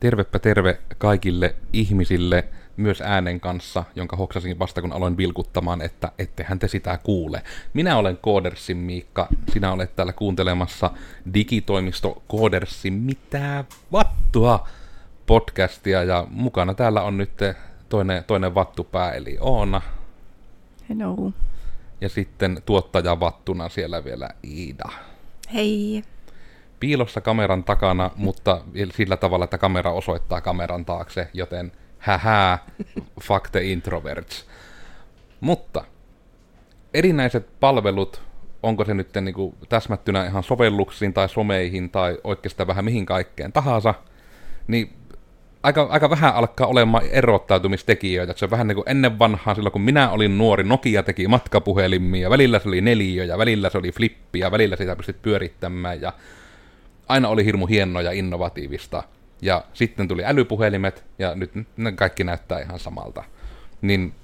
Tervepä terve kaikille ihmisille, myös äänen kanssa, jonka hoksasin vasta kun aloin vilkuttamaan, että ettehän te sitä kuule. Minä olen Koodersin Miikka, sinä olet täällä kuuntelemassa digitoimisto Koodersin mitä vattua podcastia, ja mukana täällä on nyt toinen, toinen vattupää, eli Oona. Hello. Ja sitten tuottaja vattuna siellä vielä Iida. Hei. Piilossa kameran takana, mutta sillä tavalla, että kamera osoittaa kameran taakse, joten hähää, fuck the introverts. Mutta erinäiset palvelut, onko se nyt niin kuin täsmättynä ihan sovelluksiin tai someihin tai oikeastaan vähän mihin kaikkeen tahansa, niin aika, aika vähän alkaa olemaan erottautumistekijöitä. Se on vähän niin kuin ennen vanhaa, silloin kun minä olin nuori, Nokia teki matkapuhelimia, välillä se oli neliö ja välillä se oli flippi ja välillä sitä pystyt pyörittämään ja aina oli hirmu hienoa ja innovatiivista. Ja sitten tuli älypuhelimet ja nyt ne kaikki näyttää ihan samalta. Niin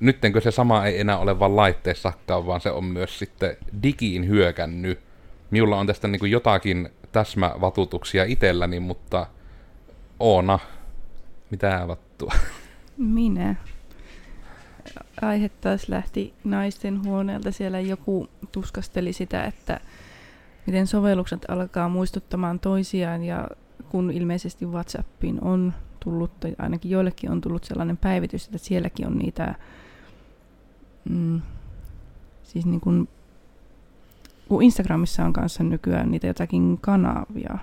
nyttenkö se sama ei enää ole vain laitteessakaan, vaan se on myös sitten digiin hyökännyt. Minulla on tästä niin jotakin täsmävatutuksia itselläni, mutta Oona, mitä vattua? Minä. Aihe taas lähti naisten huoneelta. Siellä joku tuskasteli sitä, että miten sovellukset alkaa muistuttamaan toisiaan ja kun ilmeisesti WhatsAppiin on tullut, tai ainakin joillekin on tullut sellainen päivitys, että sielläkin on niitä, mm, siis niin kuin, kun Instagramissa on kanssa nykyään niitä jotakin kanavia,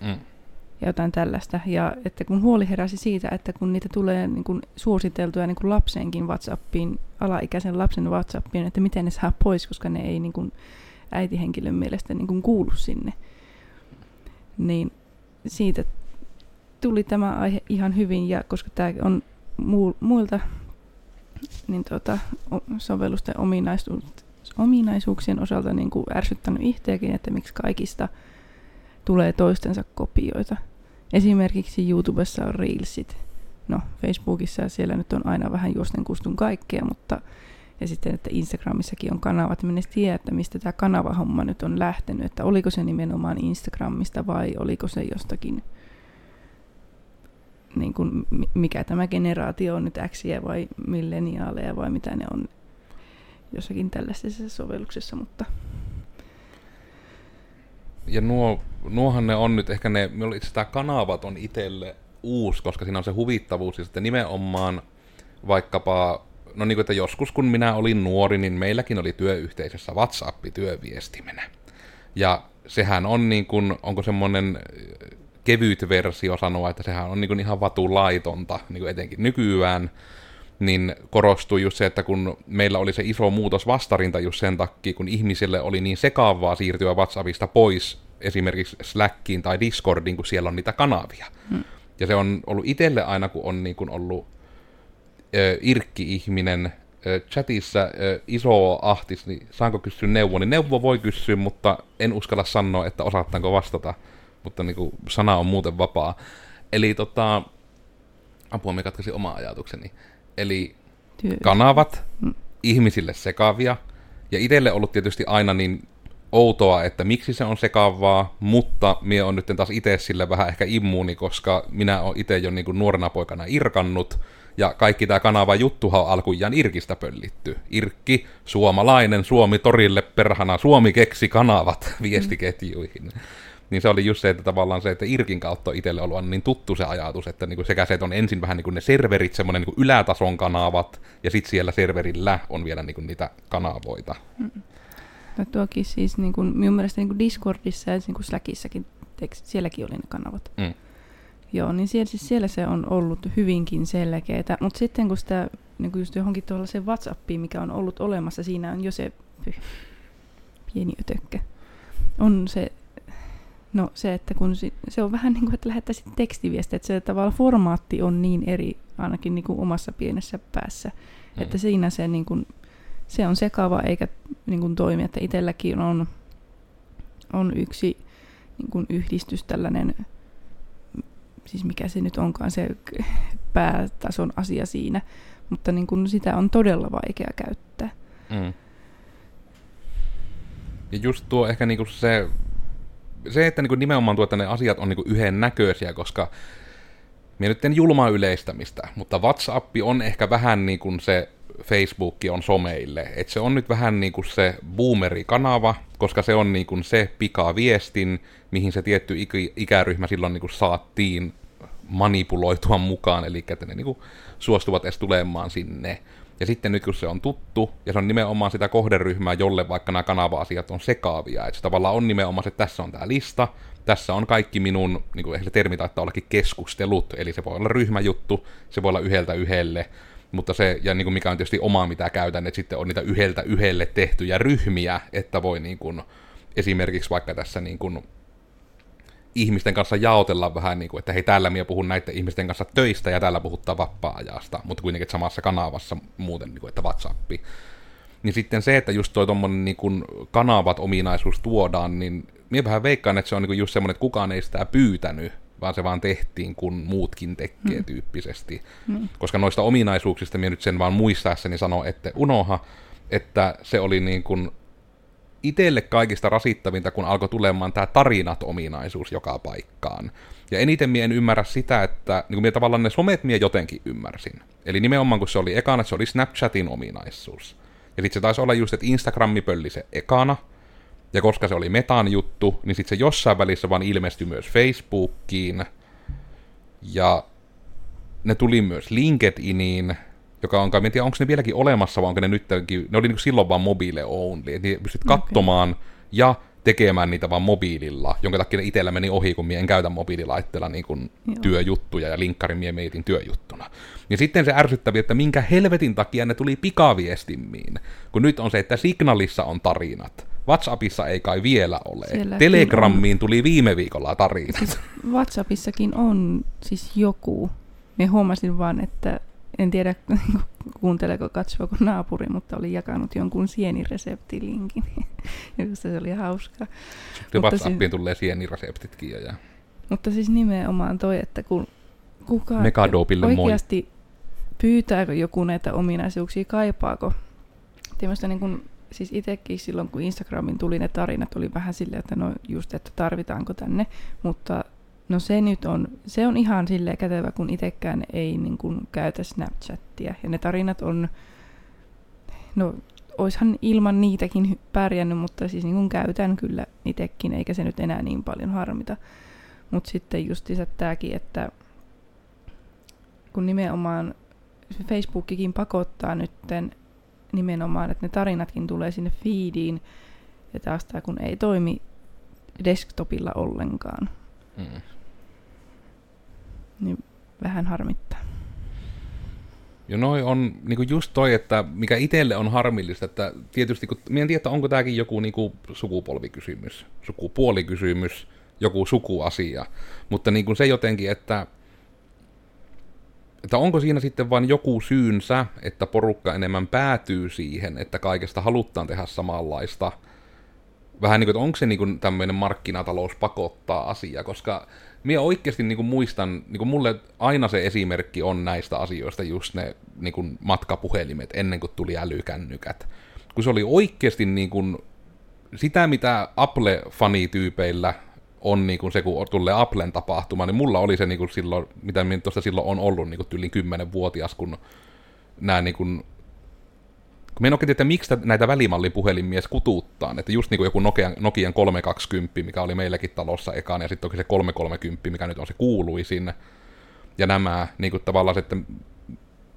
mm ja jotain tällaista. Ja että kun huoli heräsi siitä, että kun niitä tulee niin kuin suositeltuja niin kuin lapsenkin WhatsAppiin, alaikäisen lapsen WhatsAppiin, että miten ne saa pois, koska ne ei niin kuin äitihenkilön mielestä niin kuin kuulu sinne. Niin siitä tuli tämä aihe ihan hyvin, ja koska tämä on muu, muilta niin tuota, sovellusten ominaisuuksien osalta niin kuin ärsyttänyt itseäkin, että miksi kaikista tulee toistensa kopioita. Esimerkiksi YouTubessa on Reelsit. No, Facebookissa siellä nyt on aina vähän juosten kustun kaikkea, mutta ja sitten, että Instagramissakin on kanavat. Minä tiedä, että mistä tämä kanavahomma nyt on lähtenyt, että oliko se nimenomaan Instagramista vai oliko se jostakin, niin kuin, mikä tämä generaatio on nyt X vai milleniaaleja vai mitä ne on jossakin tällaisessa sovelluksessa, mutta ja nuo, nuohan ne on nyt ehkä ne, itse tämä kanavat on itselle uusi, koska siinä on se huvittavuus, ja sitten nimenomaan vaikkapa, no niin kuin, että joskus kun minä olin nuori, niin meilläkin oli työyhteisössä WhatsApp-työviestimenä. Ja sehän on niin kuin, onko semmoinen kevyt versio sanoa, että sehän on niin kuin ihan vatulaitonta, niin kuin etenkin nykyään, niin korostui just se, että kun meillä oli se iso muutos vastarinta just sen takia, kun ihmisille oli niin sekaavaa siirtyä WhatsAppista pois esimerkiksi Slackiin tai Discordiin, kun siellä on niitä kanavia. Hmm. Ja se on ollut itselle aina, kun on niin kuin ollut irkki-ihminen chatissa iso ahtis, niin saanko kysyä neuvoa? Niin neuvo voi kysyä, mutta en uskalla sanoa, että osaattaanko vastata. Mutta niin kuin, sana on muuten vapaa. Eli tota, apua, me katkaisin oma ajatukseni. Eli Työ. kanavat, mm. ihmisille sekavia, ja itselle ollut tietysti aina niin outoa, että miksi se on sekavaa, mutta minä on nyt taas itse sille vähän ehkä immuuni, koska minä olen itse jo niin kuin nuorena poikana irkannut, ja kaikki tämä kanava juttuhan on alkujaan Irkistä pöllitty. Irkki, suomalainen, Suomi torille perhana, Suomi keksi kanavat viestiketjuihin. Mm niin se oli just se, että tavallaan se, että Irkin kautta on itselle ollut niin tuttu se ajatus, että niin kuin sekä se, että on ensin vähän niin kuin ne serverit, semmoinen niin kuin ylätason kanavat, ja sitten siellä serverillä on vielä niin kuin niitä kanavoita. Mm. No tuokin siis niin kuin, minun mielestä niin kuin Discordissa ja niin kuin Slackissakin, sielläkin oli ne kanavat. Mm. Joo, niin siellä, siis siellä se on ollut hyvinkin selkeää, mutta sitten kun sitä niin kuin just johonkin tuolla se WhatsAppiin, mikä on ollut olemassa, siinä on jo se pyh, pieni ötökkä, on se No se, että kun si- se on vähän niin kuin, että lähettäisit tekstiviestiä, että se tavallaan formaatti on niin eri ainakin niin kuin omassa pienessä päässä, mm. että siinä se, niin kuin, se on sekava eikä niin kuin toimi, että itselläkin on, on yksi niin kuin yhdistys tällainen, siis mikä se nyt onkaan se päätason asia siinä, mutta niin kuin sitä on todella vaikea käyttää. Mm. Ja just tuo ehkä niinku se se, että niin nimenomaan tuo, että ne asiat on niin yhden näköisiä, koska minä nyt en julmaa yleistämistä, mutta WhatsApp on ehkä vähän niin kuin se Facebook on someille. Et se on nyt vähän niin kuin se boomeri-kanava, koska se on niin kuin se pikaviestin, mihin se tietty ikäryhmä silloin niin kuin saattiin manipuloitua mukaan, eli että ne niin kuin suostuvat edes tulemaan sinne. Ja sitten nyt kun se on tuttu, ja se on nimenomaan sitä kohderyhmää, jolle vaikka nämä kanava-asiat on sekaavia, että se tavallaan on nimenomaan, että tässä on tämä lista, tässä on kaikki minun, niin kuin ehkä termi taittaa ollakin keskustelut, eli se voi olla ryhmäjuttu, se voi olla yhdeltä yhelle, mutta se, ja niin kuin mikä on tietysti omaa mitä käytän, että sitten on niitä yhdeltä yhelle tehtyjä ryhmiä, että voi niin kuin, esimerkiksi vaikka tässä niin kuin, ihmisten kanssa jaotella vähän, niin kuin, että hei, täällä minä puhun näiden ihmisten kanssa töistä ja täällä puhuttaa vapaa-ajasta, mutta kuitenkin samassa kanavassa muuten, niin kuin, että WhatsAppi. Niin sitten se, että just toi tuommoinen niin kanavat ominaisuus tuodaan, niin minä vähän veikkaan, että se on niin kuin just semmoinen, että kukaan ei sitä pyytänyt, vaan se vaan tehtiin, kun muutkin tekee mm. tyyppisesti. Mm. Koska noista ominaisuuksista minä nyt sen vaan muistaessani sano, että unoha, että se oli niin kuin itselle kaikista rasittavinta, kun alkoi tulemaan tämä tarinat-ominaisuus joka paikkaan. Ja eniten mie en ymmärrä sitä, että niin kuin tavallaan ne somet mie jotenkin ymmärsin. Eli nimenomaan kun se oli ekana, se oli Snapchatin ominaisuus. Ja sitten se taisi olla just, että Instagrammi pölli se ekana, ja koska se oli metan juttu, niin sitten se jossain välissä vaan ilmestyi myös Facebookiin. Ja ne tuli myös LinkedIniin, joka on, en tiedä onko ne vieläkin olemassa, vai onko ne nyt, ne oli niin silloin vaan mobile only, että pystyt okay. katsomaan ja tekemään niitä vaan mobiililla, jonka takia ne itsellä meni ohi, kun en käytä mobiililaitteella niin kuin työjuttuja ja linkkarin mie mietin työjuttuna. Ja sitten se ärsyttävi, että minkä helvetin takia ne tuli pikaviestimmiin, kun nyt on se, että Signalissa on tarinat. WhatsAppissa ei kai vielä ole. Siellä Telegrammiin on. tuli viime viikolla tarinat. Siis WhatsAppissakin on siis joku. Me huomasin vaan, että en tiedä kuunteleeko, katsoako naapuri, mutta oli jakanut jonkun sienireseptilinkin. se oli hauskaa. Sitten WhatsAppiin siis, tulee sienireseptitkin jo. Ja... Mutta siis nimenomaan toi, että kun kukaan oikeasti moi. pyytääkö joku näitä ominaisuuksia, kaipaako. Tämmöistä niin kuin, siis itsekin silloin, kun Instagramin tuli ne tarinat, oli vähän silleen, että no just, että tarvitaanko tänne, mutta No se nyt on, se on ihan silleen kätevä, kun itsekään ei niin kuin käytä Snapchattia. Ja ne tarinat on, no oishan ilman niitäkin pärjännyt, mutta siis niin kuin käytän kyllä itsekin, eikä se nyt enää niin paljon harmita. Mutta sitten justiinsa tämäkin, että kun nimenomaan Facebookikin pakottaa nytten nimenomaan, että ne tarinatkin tulee sinne feediin, ja taas tämä kun ei toimi desktopilla ollenkaan. Mm niin vähän harmittaa. Jo noi on niinku just toi, että mikä itselle on harmillista, että tietysti, kun, en tiedä, onko tämäkin joku niinku sukupolvikysymys, sukupuolikysymys, joku sukuasia, mutta niinku se jotenkin, että, että onko siinä sitten vain joku syynsä, että porukka enemmän päätyy siihen, että kaikesta halutaan tehdä samanlaista, vähän niin kuin, että onko se niin kuin tämmöinen markkinatalous pakottaa asia, koska minä oikeasti niin kuin muistan, niin kuin mulle aina se esimerkki on näistä asioista just ne niin kuin matkapuhelimet ennen kuin tuli älykännykät. Kun se oli oikeasti niin kuin sitä, mitä Apple-fanityypeillä on niin kuin se, kun tulee Applen tapahtuma, niin mulla oli se niin kuin silloin, mitä minä tuossa silloin on ollut niin kuin yli 10-vuotias, kun nämä niin kuin kun en oikein tiedä, miksi näitä välimallipuhelimia kutuuttaa, että just niin kuin joku Nokian, Nokian 320, mikä oli meilläkin talossa ekaan, ja sitten onkin se 330, mikä nyt on se kuuluisin, ja nämä niin kuin tavallaan, että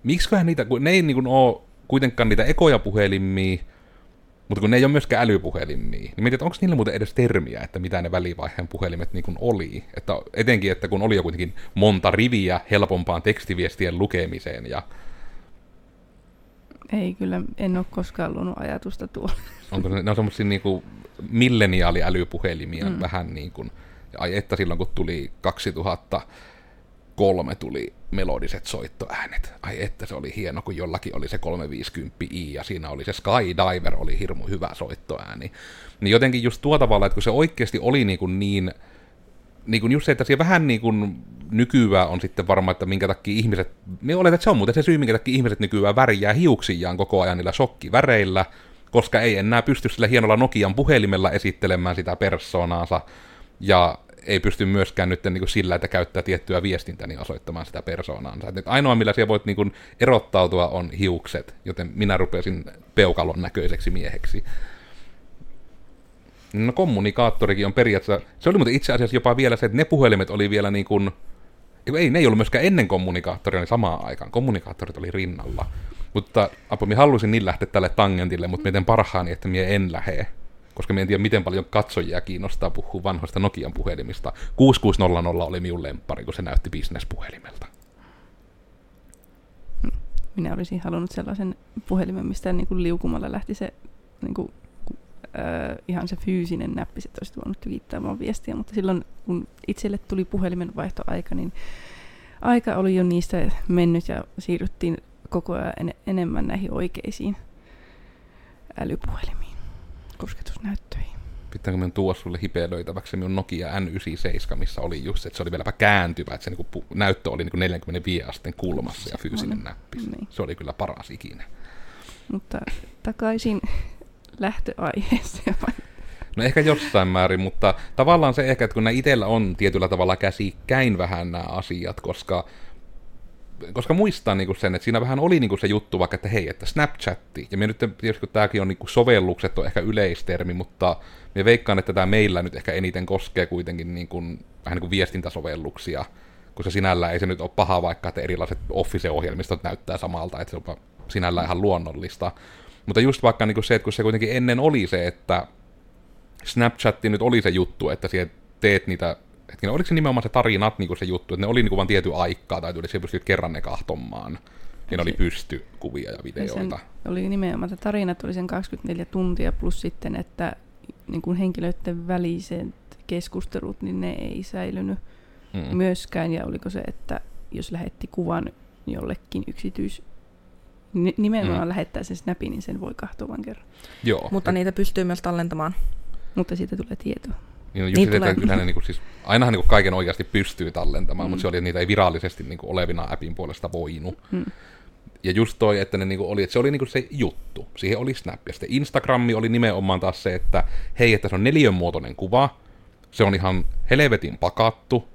miksiköhän niitä, kun ne ei niin kuin ole kuitenkaan niitä ekoja puhelimia, mutta kun ne ei ole myöskään älypuhelimia, niin mietin, että onko niillä muuten edes termiä, että mitä ne välivaiheen puhelimet niin kuin oli. Että etenkin, että kun oli jo kuitenkin monta riviä helpompaan tekstiviestien lukemiseen ja ei kyllä, en ole koskaan luonut ajatusta tuolla. Onko ne, ne on semmoisia niinku milleniaaliälypuhelimia mm. vähän niin kuin, ai että silloin kun tuli 2003 tuli melodiset soittoäänet. Ai että se oli hieno, kun jollakin oli se 350i ja siinä oli se Skydiver, oli hirmu hyvä soittoääni. Niin jotenkin just tuo tavalla, että kun se oikeasti oli niin, kuin niin niin kuin just se, että siellä vähän niin kuin nykyään on sitten varma, että minkä takia ihmiset, me oletan, että se on muuten se syy, minkä takia ihmiset nykyään värjää hiuksiaan koko ajan niillä shokkiväreillä, koska ei enää pysty sillä hienolla Nokian puhelimella esittelemään sitä persoonaansa, ja ei pysty myöskään nyt niin kuin sillä, että käyttää tiettyä viestintää niin osoittamaan sitä persoonaansa. Et ainoa, millä siellä voit niin kuin erottautua, on hiukset, joten minä rupesin peukalon näköiseksi mieheksi. No kommunikaattorikin on periaatteessa, se oli muuten itse asiassa jopa vielä se, että ne puhelimet oli vielä niin kuin, ei, ne ei ollut myöskään ennen kommunikaattoria, niin samaan aikaan. Kommunikaattorit oli rinnalla. Mutta Apo, minä halusin niin lähteä tälle tangentille, mutta miten parhaani, että minä en lähe. Koska minä en tiedä, miten paljon katsojia kiinnostaa puhua vanhoista Nokian puhelimista. 6600 oli minun lemppari, kun se näytti bisnespuhelimelta. Minä olisin halunnut sellaisen puhelimen, mistä niin kuin liukumalla lähti se niin kuin, äh, ihan se fyysinen näppi, että olisit voinut tykittää vaan viestiä, mutta silloin kun itselle tuli puhelimen vaihtoaika, niin aika oli jo niistä mennyt ja siirryttiin koko ajan en- enemmän näihin oikeisiin älypuhelimiin, kosketusnäyttöihin. Pitääkö minun tuoda sulle hipeilöitäväksi minun Nokia N97, missä oli just, että se oli vieläpä kääntyvä, että se niinku näyttö oli niinku 45 asteen kulmassa ja fyysinen näppi. Niin. Se oli kyllä paras ikinä. Mutta takaisin lähtöaiheeseen. No ehkä jossain määrin, mutta tavallaan se ehkä, että kun nämä itsellä on tietyllä tavalla käsikkäin vähän nämä asiat, koska koska muistan niinku sen, että siinä vähän oli niinku se juttu vaikka, että hei, että Snapchatti, ja me nyt tietysti kun tämäkin on niinku sovellukset, on ehkä yleistermi, mutta me veikkaan, että tämä meillä nyt ehkä eniten koskee kuitenkin niinku, vähän niin kuin viestintäsovelluksia, koska sinällä ei se nyt ole paha vaikka, että erilaiset Office-ohjelmistot näyttää samalta, että se on sinällä ihan luonnollista. Mutta just vaikka niinku se, että kun se kuitenkin ennen oli se, että Snapchatti nyt oli se juttu, että siellä teet niitä hetkinen, oliko se nimenomaan se tarinat niin kuin se juttu, että ne oli niin kuin vain tietty aikaa, tai tuli se pystyt kerran ne kahtomaan. Niin oli pystykuvia ja videoita. Sen oli nimenomaan, että tarinat oli sen 24 tuntia, plus sitten, että niin kuin henkilöiden väliset keskustelut, niin ne ei säilynyt mm. myöskään. Ja oliko se, että jos lähetti kuvan jollekin yksityis... Nimenomaan mm. lähettää sen snapin, niin sen voi kahtoa vain kerran. Joo. Mutta niitä pystyy myös tallentamaan. Mutta siitä tulee tietoa. Niin, just niin se, että kyllä ne, niin kuin, siis, ainahan niin kuin kaiken oikeasti pystyy tallentamaan, mm. mutta se oli, että niitä ei virallisesti niin kuin, olevina appin puolesta voinut. Mm. Ja just toi, että, ne, niin kuin, oli, että se oli niin kuin, se juttu. Siihen oli Snap. Ja sitten Instagrammi oli nimenomaan taas se, että hei, että se on neljönmuotoinen kuva, se on ihan helvetin pakattu,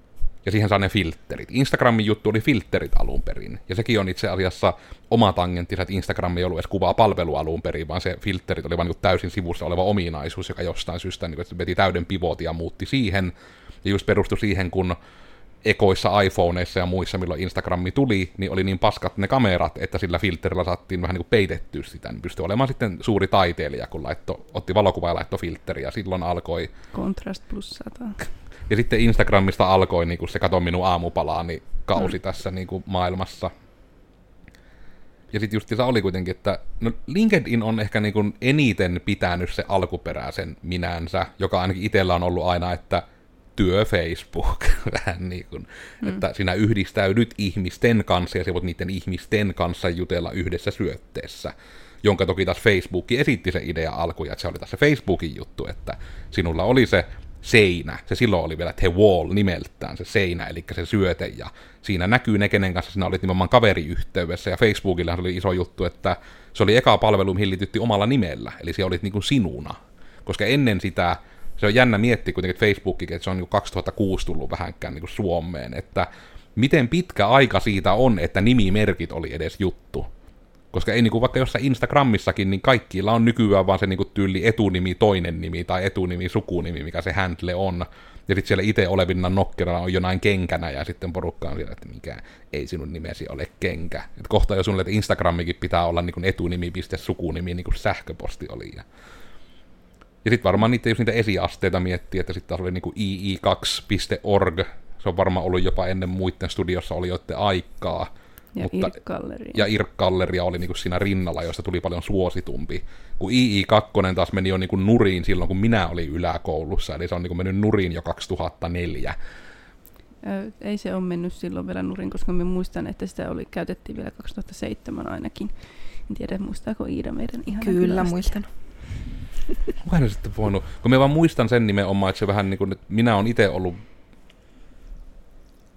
ja siihen saa ne filterit. Instagramin juttu oli filterit alun perin, ja sekin on itse asiassa oma tangenttinsa, että Instagram ei ollut edes kuvaa palvelu alun perin, vaan se filterit oli vain niin täysin sivussa oleva ominaisuus, joka jostain syystä niin kuin, veti täyden pivotin ja muutti siihen, ja just perustui siihen, kun ekoissa iPhoneissa ja muissa, milloin Instagrami tuli, niin oli niin paskat ne kamerat, että sillä filterillä saattiin vähän niin kuin peitettyä sitä, niin pystyi olemaan sitten suuri taiteilija, kun laitto, otti valokuva ja laittoi filteri, ja silloin alkoi... Kontrast plus 100. Ja sitten Instagramista alkoi niin kuin se kato minun aamupalaani kausi mm. tässä niin kuin maailmassa. Ja sitten just se oli kuitenkin, että no LinkedIn on ehkä niin kuin eniten pitänyt se alkuperäisen minänsä, joka ainakin itsellä on ollut aina, että työ Facebook, vähän niin kuin, mm. että sinä yhdistäydyt ihmisten kanssa ja se voit niiden ihmisten kanssa jutella yhdessä syötteessä jonka toki taas Facebook esitti se idea alkuja, että se oli taas se Facebookin juttu, että sinulla oli se seinä. Se silloin oli vielä The Wall nimeltään, se seinä, eli se syöte, ja siinä näkyy ne, kenen kanssa sinä olit nimenomaan kaveriyhteydessä, ja Facebookilla oli iso juttu, että se oli eka palvelu, mihin liitytti omalla nimellä, eli se olit niin kuin sinuna. Koska ennen sitä, se on jännä miettiä kuitenkin, että Facebookikin, että se on niin 2006 tullut vähänkään niin kuin Suomeen, että miten pitkä aika siitä on, että nimimerkit oli edes juttu. Koska ei niinku vaikka jossain Instagramissakin, niin kaikilla on nykyään vaan se niinku tyyli etunimi, toinen nimi tai etunimi, sukunimi, mikä se handle on. Ja sitten siellä itse olevina nokkerana on jonain kenkänä ja sitten porukka on siellä, että mikä ei sinun nimesi ole kenkä. Et kohta jo sulle, että Instagramikin pitää olla niin etunimi, piste sukunimi, niin kuin sähköposti oli. Ja, ja sitten varmaan niitä, jos niitä esiasteita miettii, että sitten taas oli niin ii2.org, se on varmaan ollut jopa ennen muiden studiossa olijoiden aikaa. Ja mutta, Irk-galleria. Ja Irk-galleria oli niinku siinä rinnalla, josta tuli paljon suositumpi. Kun II2 taas meni jo niinku nuriin silloin, kun minä olin yläkoulussa, eli se on niinku mennyt nuriin jo 2004. Ei se ole mennyt silloin vielä nurin, koska me muistan, että sitä oli, käytettiin vielä 2007 ainakin. En tiedä, muistaako Iida meidän ihan Kyllä, muistan. Kuka sitten voinut, kun me vaan muistan sen nimenomaan, että se vähän niin kuin, että minä olen itse ollut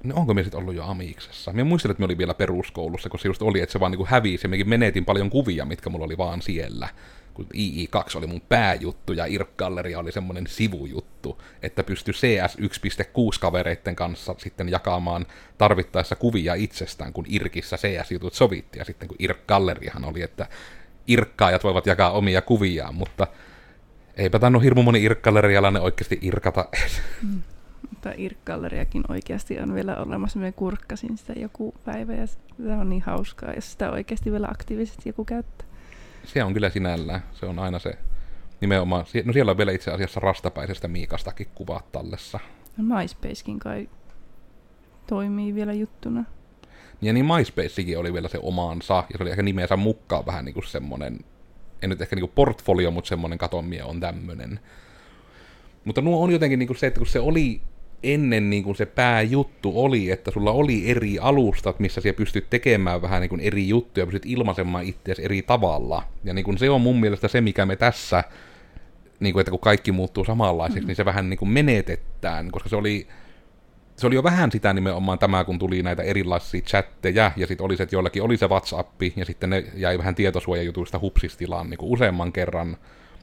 no onko me sitten ollut jo Amiksessa? Mä muistelin, että me oli vielä peruskoulussa, kun se just oli, että se vaan niinku hävisi, ja mekin menetin paljon kuvia, mitkä mulla oli vaan siellä. Kun II2 oli mun pääjuttu, ja IRC-galleria oli semmoinen sivujuttu, että pystyi CS 1.6 kavereiden kanssa sitten jakamaan tarvittaessa kuvia itsestään, kun IRKissä CS-jutut sovitti, ja sitten kun IRC-galleriahan oli, että irkkaajat voivat jakaa omia kuviaan, mutta eipä tainnut hirmu moni irkkallerialainen oikeasti irkata Mm. Mutta Irk-galleriakin oikeasti on vielä olemassa. Me kurkkasin sitä joku päivä ja se on niin hauskaa, jos sitä oikeasti vielä aktiivisesti joku käyttää. Se on kyllä sinällään. Se on aina se nimenomaan. No siellä on vielä itse asiassa rastapäisestä Miikastakin kuvat tallessa. No MySpacekin kai toimii vielä juttuna. Ja niin MySpacekin oli vielä se omaansa, ja se oli ehkä nimensä mukaan vähän niin kuin semmonen, en nyt ehkä niin kuin portfolio, mutta semmonen katomie on tämmönen. Mutta nuo on jotenkin niin kuin se, että kun se oli ennen niin kuin se pääjuttu oli, että sulla oli eri alustat, missä siellä pystyt tekemään vähän niin kuin eri juttuja, pystyt ilmaisemaan itseäsi eri tavalla. Ja niin kuin se on mun mielestä se, mikä me tässä, niin kuin, että kun kaikki muuttuu samanlaiseksi, mm. niin se vähän niin kuin menetetään, koska se oli, se oli jo vähän sitä nimenomaan tämä, kun tuli näitä erilaisia chatteja, ja sitten oli se, että joillakin oli se WhatsApp, ja sitten ne jäi vähän tietosuojajutuista hupsistilaan niin kuin useamman kerran,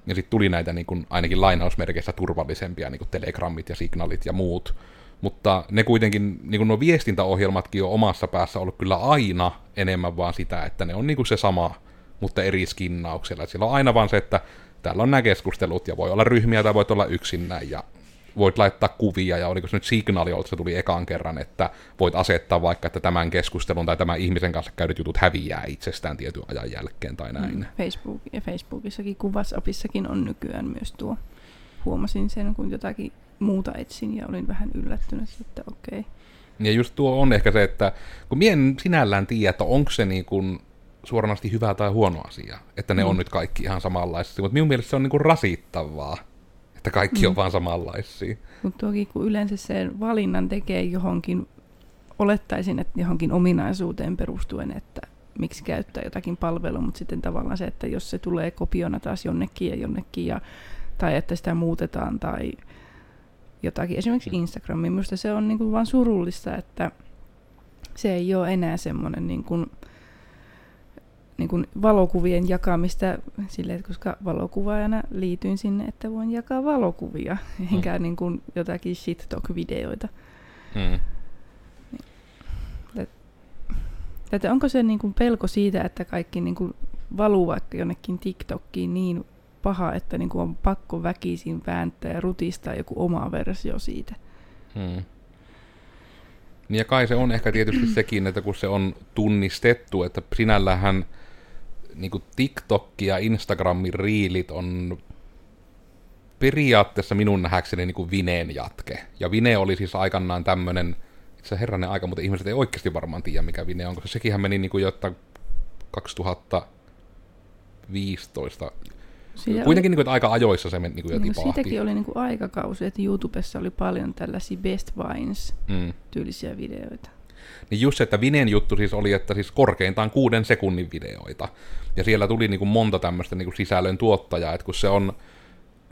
ja sitten tuli näitä niin kuin, ainakin lainausmerkeissä turvallisempia, niin kuin Telegrammit ja Signalit ja muut. Mutta ne kuitenkin, niin kuin nuo viestintäohjelmatkin on omassa päässä ollut kyllä aina enemmän vaan sitä, että ne on niin kuin se sama, mutta eri skinnauksella. Et siellä on aina vaan se, että täällä on nämä keskustelut, ja voi olla ryhmiä tai voit olla yksin näin, ja voit laittaa kuvia, ja oliko se nyt signaali, että se tuli ekan kerran, että voit asettaa vaikka, että tämän keskustelun tai tämän ihmisen kanssa käydyt jutut häviää itsestään tietyn ajan jälkeen tai näin. Mm, Facebook ja Facebookissakin, kun WhatsAppissakin on nykyään myös tuo. Huomasin sen, kun jotakin muuta etsin ja olin vähän yllättynyt, että okei. Ja just tuo on ehkä se, että kun mie en sinällään tiedä, että onko se niin kuin suoranaisesti hyvä tai huono asia, että ne Mm. on nyt kaikki ihan samanlaisia, mutta minun mielestä se on niin kuin rasittavaa, että kaikki Mm. on vaan samanlaisia. Mutta toki kun yleensä sen valinnan tekee johonkin, olettaisin, että johonkin ominaisuuteen perustuen, että miksi käyttää jotakin palvelua, mutta sitten tavallaan se, että jos se tulee kopiona taas jonnekin ja jonnekin, ja, tai että sitä muutetaan tai jotakin, esimerkiksi Instagramiin, minusta se on niin kuin vaan surullista, että se ei ole enää semmoinen niin kuin, niin kuin valokuvien jakamista silleen, että koska valokuvaajana liityin sinne, että voin jakaa valokuvia, enkä niin kuin jotakin shit talk-videoita. Mm. Että onko se niin kuin pelko siitä, että kaikki niin kuin valuu vaikka jonnekin TikTokkiin niin paha, että niin kuin on pakko väkisin vääntää ja rutistaa joku oma versio siitä. Mm. Niin ja kai se on ehkä tietysti sekin, että kun se on tunnistettu, että sinällähän niin kuin TikTok ja Instagramin riilit on periaatteessa minun nähdäkseni niin kuin Vineen jatke. Ja Vine oli siis aikanaan tämmöinen, itse herranen aika, mutta ihmiset ei oikeasti varmaan tiedä, mikä Vine on, koska sekinhän meni niin kuin jotta 2015. Siitä Kuitenkin niin kuin, että aika ajoissa se meni niin kuin jo oli, tipahti. siitäkin oli niin kuin aikakausi, että YouTubessa oli paljon tällaisia Best Mm. Vines-tyylisiä videoita. Niin just se, että Vinen juttu siis oli, että siis korkeintaan kuuden sekunnin videoita. Ja siellä tuli niinku monta tämmöistä niinku sisällön tuottajaa, että kun se on,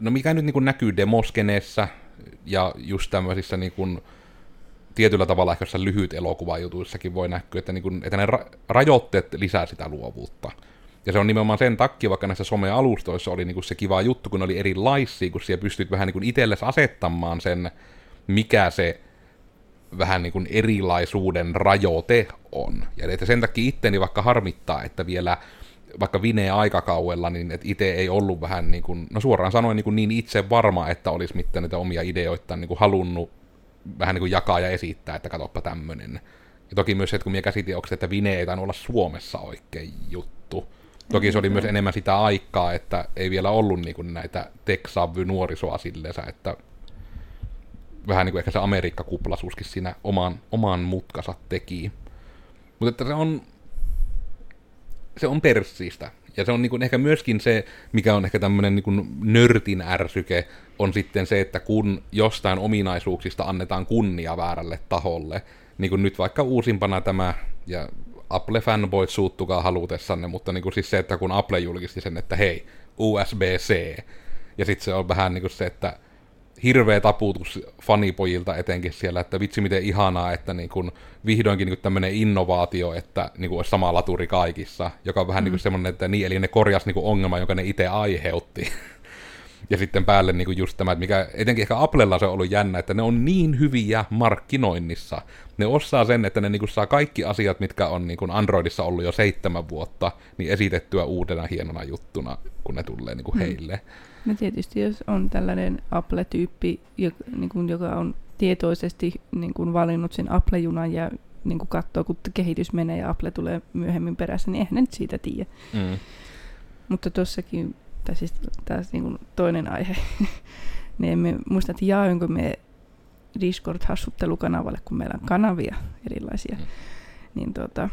no mikä nyt niinku näkyy demoskeneessä ja just tämmöisissä niinku, tietyllä tavalla ehkä lyhyt elokuvajutuissakin voi näkyä, että, niinku, että ne ra- rajoitteet lisää sitä luovuutta. Ja se on nimenomaan sen takia, vaikka näissä some-alustoissa oli niinku se kiva juttu, kun ne oli erilaisia, kun siellä pystyt vähän niinku itsellesi asettamaan sen, mikä se vähän niin kuin erilaisuuden rajoite on. Ja että sen takia itteni vaikka harmittaa, että vielä vaikka Vine aikakaudella, niin että itse ei ollut vähän niin kuin, no suoraan sanoen niin, kuin niin itse varma, että olisi mitään niitä omia ideoitaan niin kuin halunnut vähän niin kuin jakaa ja esittää, että katoppa tämmönen. Ja toki myös se, että kun minä käsitin, onko se, että Vine ei tainnut olla Suomessa oikein juttu. Toki se oli myös enemmän sitä aikaa, että ei vielä ollut niin kuin näitä tech nuorisoa silleensä, että vähän niin kuin ehkä se Amerikka-kuplasuuskin siinä oman, oman mutkansa teki. Mutta että se on, se on perssiistä. Ja se on niin kuin ehkä myöskin se, mikä on ehkä tämmöinen niin nörtin ärsyke, on sitten se, että kun jostain ominaisuuksista annetaan kunnia väärälle taholle, niin kuin nyt vaikka uusimpana tämä, ja Apple-fanboyt suuttukaa halutessanne, mutta niin kuin siis se, että kun Apple julkisti sen, että hei, USB-C, ja sitten se on vähän niin kuin se, että hirveä taputus fanipojilta etenkin siellä, että vitsi miten ihanaa, että niin kun vihdoinkin niin tämmöinen innovaatio, että niin olisi sama laturi kaikissa, joka on vähän niin mm. niin semmoinen, että niin, eli ne korjas niin ongelma, jonka ne itse aiheutti. Ja sitten päälle niin kuin just tämä, että mikä etenkin ehkä Applella se on ollut jännä, että ne on niin hyviä markkinoinnissa. Ne osaa sen, että ne niin kuin saa kaikki asiat, mitkä on niin kuin Androidissa ollut jo seitsemän vuotta, niin esitettyä uudena hienona juttuna, kun ne tulee niin kuin hmm. heille. No tietysti jos on tällainen Apple-tyyppi, joka, niin kuin, joka on tietoisesti niin kuin valinnut sen Apple-junan ja niin kuin katsoo, kun kehitys menee ja Apple tulee myöhemmin perässä, niin eihän ne nyt siitä tiedä. Mm. Mutta tuossakin tai siis taas niin kuin toinen aihe, niin emme muista, että jaoinko me Discord-hassuttelukanavalle, kun meillä on kanavia erilaisia, mm. niin tota,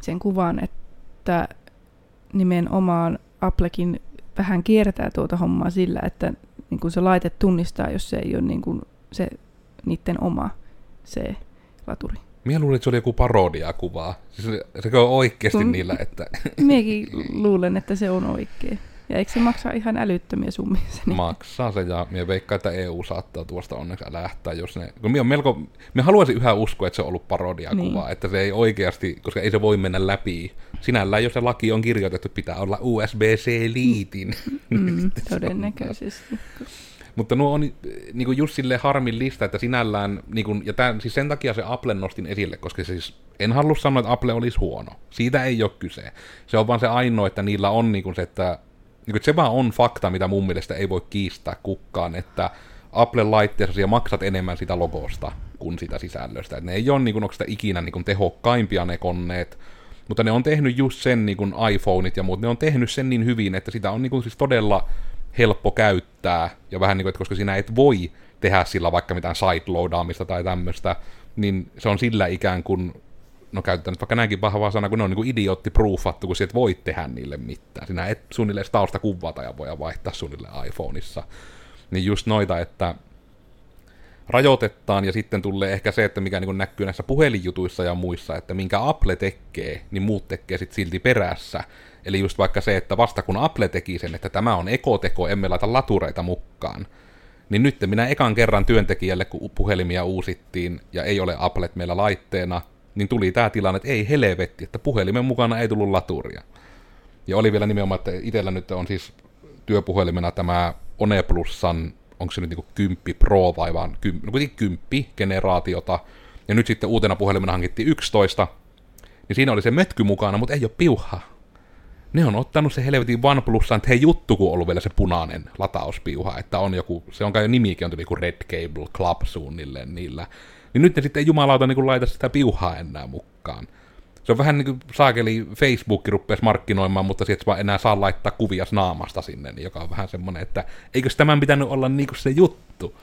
sen kuvan, että nimenomaan Applekin vähän kiertää tuota hommaa sillä, että niin kuin se laite tunnistaa, jos se ei ole niin kuin se niiden oma se laturi. Minä luulin, että se oli joku parodiakuvaa. Siis se on oikeasti mm. niillä, että... Minäkin luulen, että se on oikein. Ja eikö se maksaa ihan älyttömiä summia? Se niin? Maksaa se, ja minä veikkaan, että EU saattaa tuosta onneksi lähtää, jos ne... Kun minä, melko, minä haluaisin yhä uskoa, että se on ollut parodiakuva, niin. että se ei oikeasti, koska ei se voi mennä läpi. Sinällään, jos se laki on kirjoitettu, pitää olla USB-C-liitin. Mm, todennäköisesti. Mutta nuo on niin kuin just sille harmillista, että sinällään, niin kuin, ja tämän, siis sen takia se Apple nostin esille, koska siis en halua sanoa, että Apple olisi huono. Siitä ei ole kyse. Se on vaan se ainoa, että niillä on niin kuin se, että niin se vaan on fakta, mitä mun mielestä ei voi kiistää kukkaan, että Apple-laitteessa maksat enemmän sitä logosta kuin sitä sisällöstä. Et ne ei ole niin kuin, sitä ikinä niin kuin, tehokkaimpia ne koneet, mutta ne on tehnyt just sen niin kuin iPhoneit ja muut, ne on tehnyt sen niin hyvin, että sitä on niin kuin, siis todella helppo käyttää, ja vähän niin kuin, että koska sinä et voi tehdä sillä vaikka mitään sideloadaamista tai tämmöistä, niin se on sillä ikään kuin no käytetään nyt vaikka näinkin vahvaa sana, kun ne on niin idiootti proofattu, kun et voi tehdä niille mitään. Sinä et suunnilleen tausta kuvata ja voi vaihtaa suunnilleen iPhoneissa. Niin just noita, että rajoitetaan, ja sitten tulee ehkä se, että mikä niin näkyy näissä puhelinjutuissa ja muissa, että minkä Apple tekee, niin muut tekee sitten silti perässä. Eli just vaikka se, että vasta kun Apple teki sen, että tämä on ekoteko, emme laita latureita mukaan, niin nyt minä ekan kerran työntekijälle, kun puhelimia uusittiin, ja ei ole Applet meillä laitteena, niin tuli tämä tilanne, että ei helvetti, että puhelimen mukana ei tullut laturia. Ja oli vielä nimenomaan, että itsellä nyt on siis työpuhelimena tämä One Plusan, onko se nyt niinku 10 Pro vai vaan, no kuitenkin 10 generaatiota, ja nyt sitten uutena puhelimena hankittiin 11, niin siinä oli se mötky mukana, mutta ei ole piuha. Ne on ottanut se helvetin OnePlusan, että hei juttu, kun on ollut vielä se punainen latauspiuha, että on joku, se on kai nimikin on joku Red Cable Club suunnilleen niillä. Niin nyt ne sitten jumalauta niin laita sitä piuhaa enää mukaan. Se on vähän niin kuin saakeli Facebook ruppeesi markkinoimaan, mutta sitten vaan enää saa laittaa kuvia naamasta sinne, niin joka on vähän semmoinen, että eikö tämän pitänyt olla niin kuin se juttu.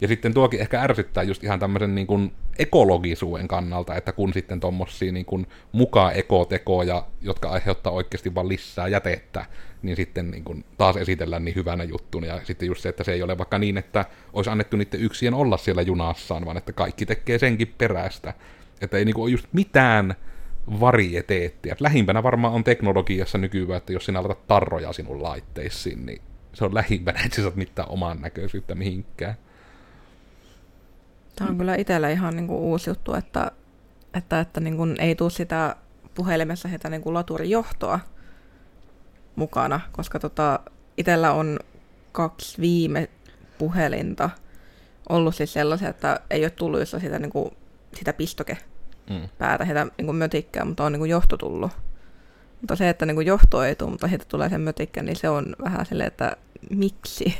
Ja sitten tuokin ehkä ärsyttää just ihan tämmöisen niin kuin ekologisuuden kannalta, että kun sitten tuommoisia niin kuin mukaan ekotekoja, jotka aiheuttaa oikeasti vaan lisää jätettä, niin sitten niin kuin taas esitellään niin hyvänä juttuna. Ja sitten just se, että se ei ole vaikka niin, että olisi annettu niiden yksien olla siellä junassaan, vaan että kaikki tekee senkin perästä. Että ei niin kuin ole just mitään varieteettia. Lähimpänä varmaan on teknologiassa nykyään, että jos sinä aloitat tarroja sinun laitteisiin, niin se on lähimpänä, että sä saat mitään oman näköisyyttä mihinkään. Tämä on kyllä itsellä ihan niin kuin uusi juttu, että, että, että niin kuin ei tule sitä puhelimessa heitä niin kuin laturijohtoa mukana, koska tota, itsellä on kaksi viime puhelinta ollut siis sellaisia, että ei ole tullut just sitä, niin kuin, sitä pistoke mm. päätä, sitä niin kuin mötikkää, mutta on niin kuin johto tullut. Mutta se, että niin kuin johto ei tule, mutta siitä tulee se mötikkä, niin se on vähän silleen, että miksi?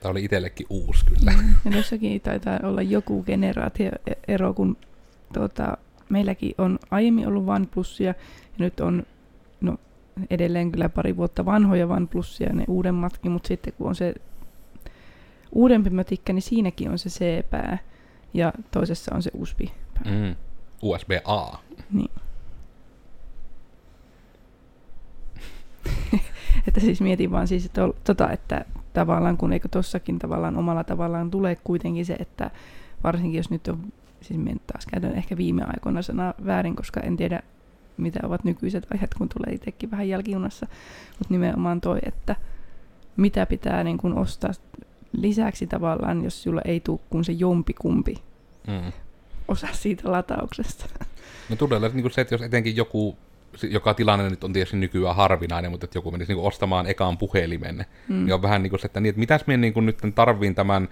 Tämä oli itsellekin uusi kyllä. Mm. Ja jossakin taitaa olla joku generaatioero, kun tuota, meilläkin on aiemmin ollut OnePlusia ja nyt on no, edelleen kyllä pari vuotta vanhoja OnePlusia ne uudemmatkin, mutta sitten kun on se uudempi mötikkä, niin siinäkin on se C-pää ja toisessa on se USB. Mm. USB-A. Niin. että siis mietin vaan siis, että, tota, että tavallaan, kun eikö tossakin tavallaan omalla tavallaan tulee kuitenkin se, että varsinkin jos nyt on, siis taas käytän ehkä viime aikoina sanaa väärin, koska en tiedä mitä ovat nykyiset aiheet, kun tulee itsekin vähän jälkijunassa, mutta nimenomaan toi, että mitä pitää niin kuin ostaa lisäksi tavallaan, jos sulla ei tule kuin se jompikumpi Mm. osa siitä latauksesta. No todella niin se, että jos etenkin joku, joka tilanne nyt on tietysti nykyään harvinainen, mutta että joku menisi niin ostamaan ekaan puhelimen, mm. niin on vähän niin kuin se, että, niin, että mitäs minä niin nyt tarviin tämän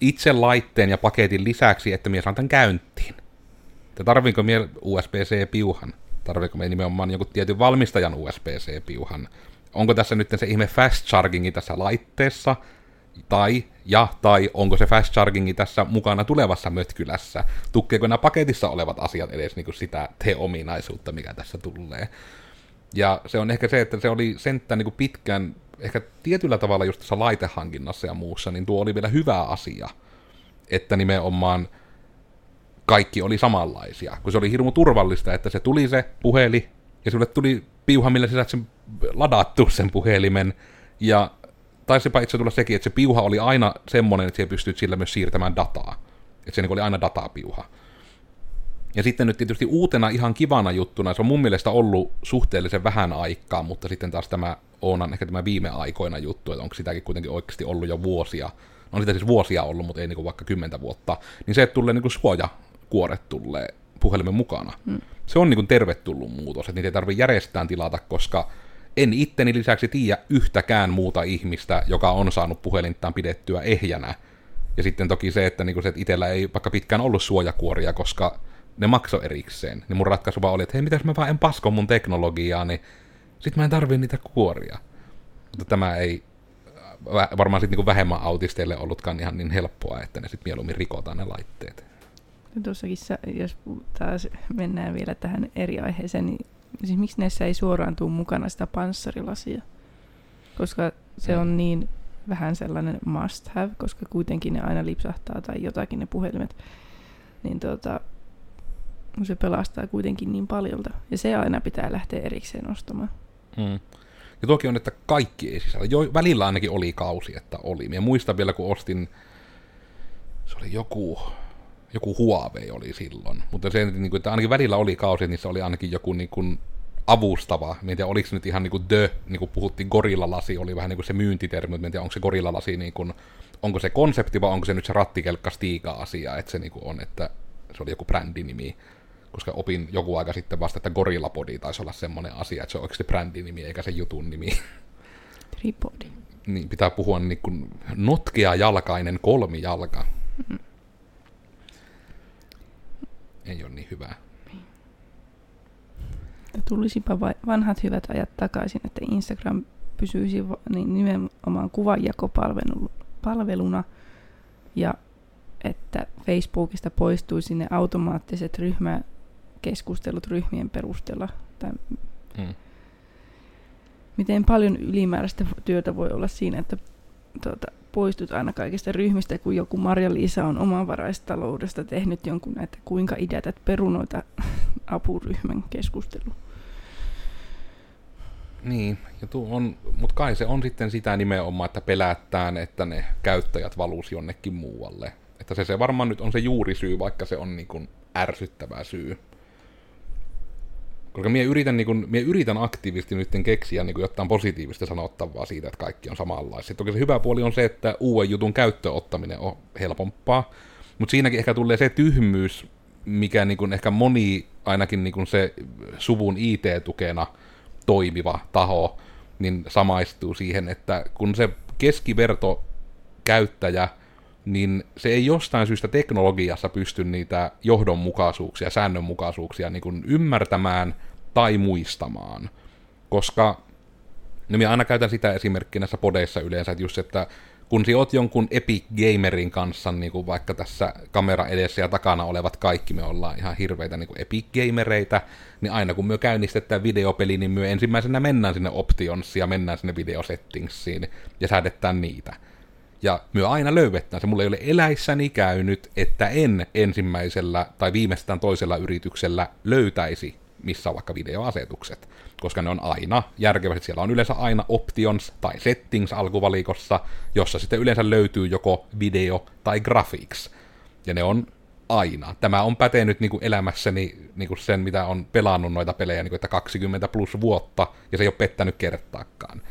itse laitteen ja paketin lisäksi, että minä saan tämän käyntiin. Että tarviinko minä USB-C-piuhan? Tarviinko me nimenomaan joku tietyn valmistajan USB-C-piuhan? Onko tässä nyt se ihme fast chargingi tässä laitteessa? Tai, ja, tai onko se fast chargingi tässä mukana tulevassa mötkylässä? Tukkeeko nämä paketissa olevat asiat edes niin kuin sitä te-ominaisuutta, mikä tässä tulee? Ja se on ehkä se, että se oli sentään niin kuin pitkän, ehkä tietyllä tavalla just tässä laitehankinnassa ja muussa, niin tuo oli vielä hyvä asia, että nimenomaan kaikki oli samanlaisia, kun se oli hirmu turvallista, että se tuli se puheli, ja sulle tuli piuha, millä sä sen ladattu sen puhelimen, ja taisipa itse tulla sekin, että se piuha oli aina semmoinen, että sä pystyt sillä myös siirtämään dataa. Että se niin oli aina datapiuha. Ja sitten nyt tietysti uutena ihan kivana juttuna, se on mun mielestä ollut suhteellisen vähän aikaa, mutta sitten taas tämä on ehkä tämä viime aikoina juttu, että onko sitäkin kuitenkin oikeasti ollut jo vuosia. On sitä siis vuosia ollut, mutta ei niin vaikka kymmentä vuotta. Niin se, että tulee niin kuin suojakuoret tulee puhelimen mukana. Hmm. Se on niin kuin tervetullut muutos, että niitä ei tarvitse järjestään tilata, koska en itteni lisäksi tiedä yhtäkään muuta ihmistä, joka on saanut puhelintaan pidettyä ehjänä. Ja sitten toki se, että, niin se, että itsellä ei vaikka pitkään ollut suojakuoria, koska ne makso erikseen. Niin mun ratkaisu vaan oli, että hei, mitäs mä vaan en pasko mun teknologiaa, niin sit mä en tarvii niitä kuoria. Mutta tämä ei varmaan sitten niin vähemmän autisteille ollutkaan ihan niin helppoa, että ne sitten mieluummin rikotaan ne laitteet. Tuossakin, jos taas mennään vielä tähän eri aiheeseen, niin siis miksi näissä ei suoraan tule mukana sitä panssarilasia? Koska se on niin vähän sellainen must have, koska kuitenkin ne aina lipsahtaa tai jotakin ne puhelimet. Niin tuota, se pelastaa kuitenkin niin paljolta. Ja se aina pitää lähteä erikseen ostamaan. Mm. Ja toki on, että kaikki ei sisällä. Jo, välillä ainakin oli kausi, että oli. Mä muistan vielä, kun ostin, se oli joku, joku Huawei oli silloin. Mutta se, niin kuin, että ainakin välillä oli kausi, niin se oli ainakin joku niin kuin, avustava. Mä en tiedä, oliko se nyt ihan niin kuin the, niin kuin puhuttiin gorillalasi, oli vähän niin kuin se myyntitermi, mutta en tiedä, onko se gorillalasi niin kuin, onko se konsepti vai onko se nyt se rattikelkka asia, että se niin kuin on, että se oli joku brändinimi koska opin joku aika sitten vasta, että Gorillapodi taisi olla semmoinen asia, että se on oikeasti brändinimi eikä se jutun nimi. Tripodi. niin, pitää puhua niin kuin notkea jalkainen kolmijalka. Mm-hmm. Ei ole niin hyvää. Tulisipa vanhat hyvät ajat takaisin, että Instagram pysyisi niin nimenomaan kuvanjakopalveluna ja että Facebookista poistuisi ne automaattiset ryhmä, keskustelut ryhmien perusteella. Tai mm. Miten paljon ylimääräistä työtä voi olla siinä, että tuota, poistut aina kaikista ryhmistä, kun joku Marja-Liisa on omavaraistaloudesta tehnyt jonkun näitä kuinka idätät perunoita apuryhmän keskustelu. Niin, mutta kai se on sitten sitä nimenomaan, että pelättään, että ne käyttäjät valuisi jonnekin muualle. Että se, se varmaan nyt on se juurisyy, vaikka se on niin kuin ärsyttävä syy. Koska minä yritän, niin kun, minä yritän aktiivisesti nyt keksiä niin jotain positiivista sanottavaa siitä, että kaikki on samanlaisia. Toki se hyvä puoli on se, että uuden jutun käyttöottaminen on helpompaa, mutta siinäkin ehkä tulee se tyhmyys, mikä niin kun ehkä moni, ainakin niin kun se suvun IT-tukena toimiva taho, niin samaistuu siihen, että kun se keskiverto käyttäjä – niin se ei jostain syystä teknologiassa pysty niitä johdonmukaisuuksia, säännönmukaisuuksia niin kuin ymmärtämään tai muistamaan. Koska, no minä aina käytän sitä esimerkkiä näissä podeissa yleensä, että just, että kun sinä oot jonkun Epic Gamerin kanssa, niin kuin vaikka tässä kamera edessä ja takana olevat kaikki, me ollaan ihan hirveitä niin kuin Epic Gamereita, niin aina kun me käynnistetään videopeli, niin me ensimmäisenä mennään sinne Optionsiin ja mennään sinne videosettingsiin ja säädetään niitä ja myö aina löydetään se. Mulla ei ole eläissäni käynyt, että en ensimmäisellä tai viimeistään toisella yrityksellä löytäisi missä on vaikka videoasetukset, koska ne on aina järkevät. Siellä on yleensä aina options tai settings alkuvalikossa, jossa sitten yleensä löytyy joko video tai graphics. Ja ne on aina. Tämä on pätenyt niin kuin elämässäni niin kuin sen, mitä on pelannut noita pelejä, niin kuin, että 20 plus vuotta, ja se ei ole pettänyt kertaakaan.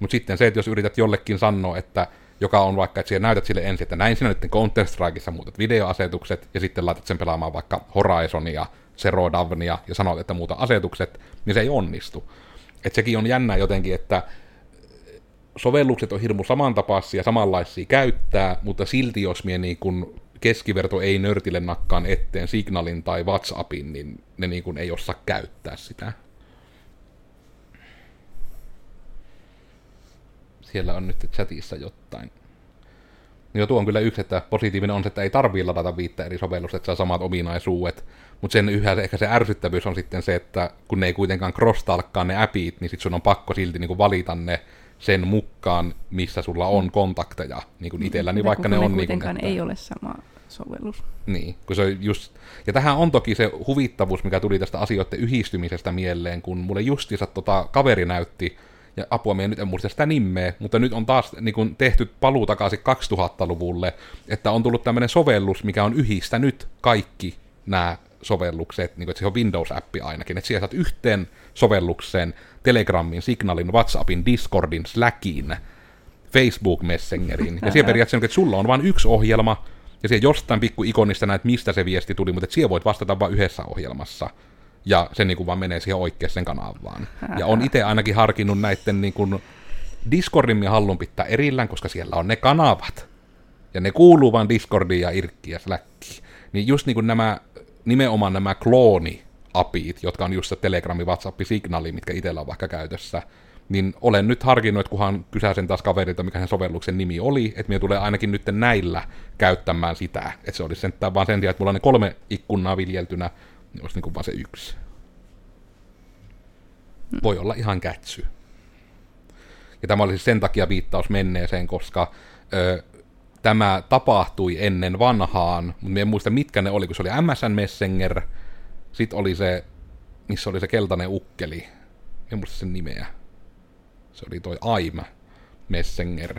Mutta sitten se, että jos yrität jollekin sanoa, että joka on vaikka, että siellä näytät sille ensin, että näin sinä nyt Counter-Strikeissa muutat videoasetukset, ja sitten laitat sen pelaamaan vaikka Horizonia, Zero Dawnia, ja sanot, että muuta asetukset, niin se ei onnistu. Että sekin on jännä jotenkin, että sovellukset on hirmu samantapaisia ja samanlaisia käyttää, mutta silti jos mie niin kun keskiverto ei nörtille nakkaan etteen Signalin tai WhatsAppin, niin ne niin kun ei osaa käyttää sitä. Siellä on nyt chatissa jotain. Joo, tuo on kyllä yksi, että positiivinen on se, että ei tarvii ladata viittä eri sovellusta, että saa samat ominaisuudet. Mutta sen yhä ehkä se ärsyttävyys on sitten se, että kun ne ei kuitenkaan cross ne appit, niin sitten sun on pakko silti niinku valita ne sen mukaan, missä sulla on kontakteja niin kuin itselläni, niin vaikka ne on... Niin kuin, että... ei ole sama sovellus. Niin, kun se just... Ja tähän on toki se huvittavuus, mikä tuli tästä asioiden yhdistymisestä mieleen, kun mulle justiinsa tota kaveri näytti, ja apua, minä nyt en muista sitä nimeä, mutta nyt on taas niin kun, tehty paluu takaisin 2000-luvulle, että on tullut tämmöinen sovellus, mikä on yhdistänyt kaikki nämä sovellukset, niin kuin, että se on Windows-appi ainakin, että siellä saat yhteen sovellukseen Telegramin, Signalin, WhatsAppin, Discordin, Slackin, Facebook Messengerin, ja siellä periaatteessa että sulla on vain yksi ohjelma, ja siellä jostain pikku ikonista näet, mistä se viesti tuli, mutta siellä voit vastata vain yhdessä ohjelmassa, ja se niin kuin vaan menee siihen oikeaan kanavaan. Ja on itse ainakin harkinnut näiden niin kuin, Discordin minä haluan pitää erillään, koska siellä on ne kanavat, ja ne kuuluu vain Discordiin ja Irkkiin ja Slackiin. Niin just niin kuin nämä nimenomaan nämä klooni apit, jotka on just se Telegrami, WhatsApp, Signali, mitkä itsellä on vaikka käytössä, niin olen nyt harkinnut, että kunhan kysäisen taas kaverilta, mikä sen sovelluksen nimi oli, että minä tulee ainakin nyt näillä käyttämään sitä, että se olisi sentään vaan sen sijaan, että mulla on ne kolme ikkunaa viljeltynä, olisi niin kuin vaan se yksi. Voi olla ihan kätsy. Ja tämä oli siis sen takia viittaus menneeseen, koska ö, tämä tapahtui ennen vanhaan, mutta en muista mitkä ne oli, kun se oli MSN Messenger, sitten oli se, missä oli se keltainen ukkeli, en muista sen nimeä. Se oli toi Aima Messenger.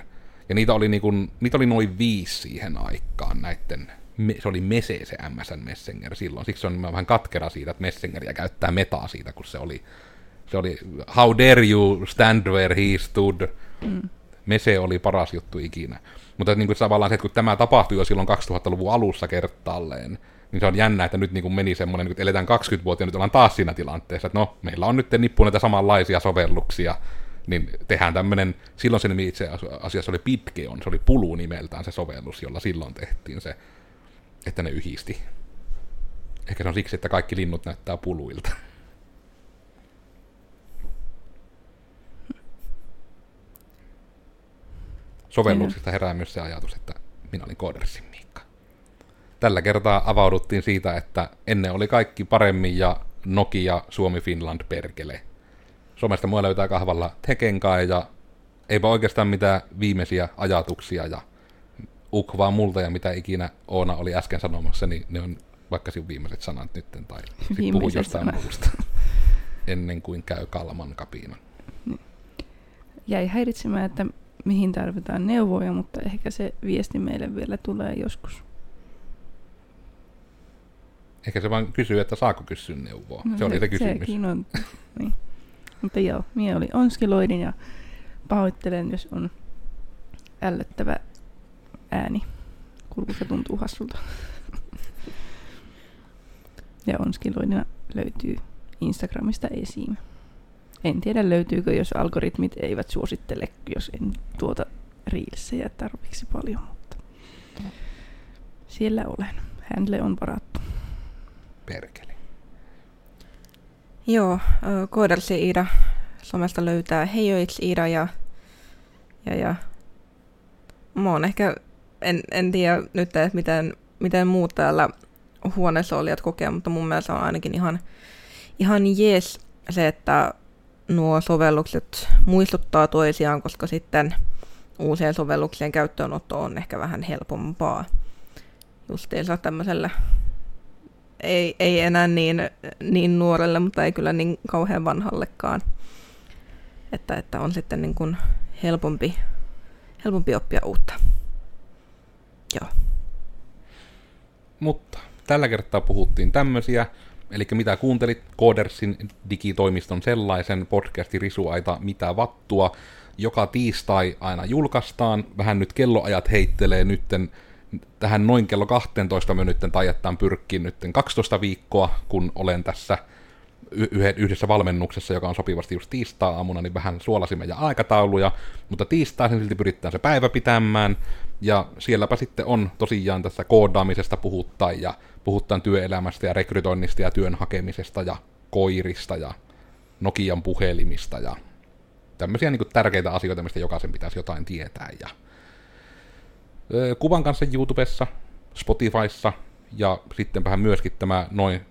Ja niitä oli, niinku, niitä oli noin viisi siihen aikaan näitten se oli Mese se MSN Messenger silloin, siksi on vähän katkera siitä, että Messengeria käyttää metaa siitä, kun se oli, se oli How dare you stand where he stood. Mm. Mese oli paras juttu ikinä. Mutta niin kuin tavallaan se, että kun tämä tapahtui jo silloin 2000-luvun alussa kertaalleen, niin se on jännä, että nyt niin kuin meni semmoinen, että eletään 20 vuotta ja nyt ollaan taas siinä tilanteessa, että no, meillä on nyt nippu näitä samanlaisia sovelluksia, niin tehdään tämmöinen, silloin se nimi itse asiassa oli Pitkeon, se oli Pulu nimeltään se sovellus, jolla silloin tehtiin se, että ne yhdisti. Ehkä se on siksi, että kaikki linnut näyttää puluilta. Sovelluksista herää myös se ajatus, että minä olin Koodersin Miikka. Tällä kertaa avauduttiin siitä, että ennen oli kaikki paremmin ja Nokia, Suomi, Finland, perkele. Somesta mua löytää kahvalla Tekenkai ja eipä oikeastaan mitään viimeisiä ajatuksia ja ukvaa multa ja mitä ikinä Oona oli äsken sanomassa, niin ne on vaikka sinun viimeiset sanat nytten tai puhu jostain muusta ennen kuin käy Kalman kapiina. Jäi häiritsemään, että mihin tarvitaan neuvoja, mutta ehkä se viesti meille vielä tulee joskus. Ehkä se vaan kysyy, että saako kysyä neuvoa. No, se oli se kysymys. Sekin on. niin. Mutta joo, minä oli onskiloidin ja pahoittelen, jos on ällöttävä ääni. Kuuluu se tuntuu hassulta. ja onskiloidina löytyy Instagramista esiin. En tiedä löytyykö, jos algoritmit eivät suosittele, jos en tuota reelsejä tarviksi paljon, mutta siellä olen. Handle on varattu. Perkele. Joo, Koodersi Iida somesta löytää Heijoiksi Iida ja, ja, ja mä oon ehkä, en, en tiedä nyt, että miten, miten muut täällä huoneessa olijat kokee, mutta mun mielestä on ainakin ihan, ihan jees se, että nuo sovellukset muistuttaa toisiaan, koska sitten uusien sovelluksien käyttöönotto on ehkä vähän helpompaa. Justiinsa tämmöisellä ei, ei enää niin, niin nuorelle, mutta ei kyllä niin kauhean vanhallekaan. Että, että on sitten niin kuin helpompi, helpompi oppia uutta. Joo. Mutta tällä kertaa puhuttiin tämmöisiä Eli mitä kuuntelit, Codersin digitoimiston sellaisen podcasti Risuaita, mitä vattua. joka tiistai aina julkaistaan. Vähän nyt kelloajat heittelee nytten tähän noin kello 12 me nytten tajattaan pyrkkiä nytten 12 viikkoa, kun olen tässä yhdessä valmennuksessa, joka on sopivasti just tiistaa-aamuna, niin vähän suolasimme ja aikatauluja, mutta tiistaisin silti pyritään se päivä pitämään, ja sielläpä sitten on tosiaan tässä koodaamisesta puhuttaa, ja puhutaan työelämästä ja rekrytoinnista ja työn hakemisesta ja koirista ja Nokian puhelimista ja tämmöisiä niin tärkeitä asioita, mistä jokaisen pitäisi jotain tietää. Ja kuvan kanssa YouTubessa, Spotifyssa ja sitten vähän myöskin tämä noin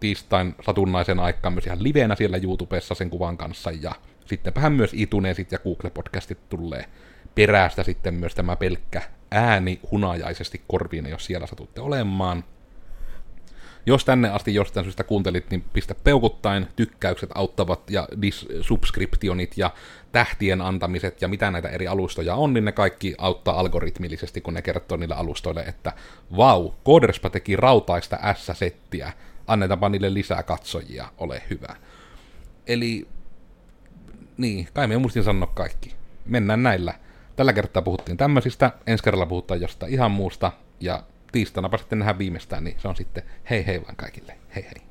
tiistain satunnaisen aikaan myös ihan livenä siellä YouTubessa sen kuvan kanssa. Ja sittenpähän myös ituneesit ja Google-podcastit tulee perästä sitten myös tämä pelkkä ääni hunajaisesti korviin, jos siellä satutte olemaan. Jos tänne asti jostain syystä kuuntelit, niin pistä peukuttain, tykkäykset auttavat ja subscriptionit ja tähtien antamiset ja mitä näitä eri alustoja on, niin ne kaikki auttaa algoritmillisesti, kun ne kertoo niille alustoille, että vau, Coderspa teki rautaista S-settiä, annetaanpa niille lisää katsojia, ole hyvä. Eli, niin, kai me muistin sanoa kaikki. Mennään näillä. Tällä kertaa puhuttiin tämmöisistä, ensi kerralla puhutaan jostain ihan muusta, ja tiistainapa sitten nähdään viimeistään, niin se on sitten hei hei vaan kaikille. Hei hei.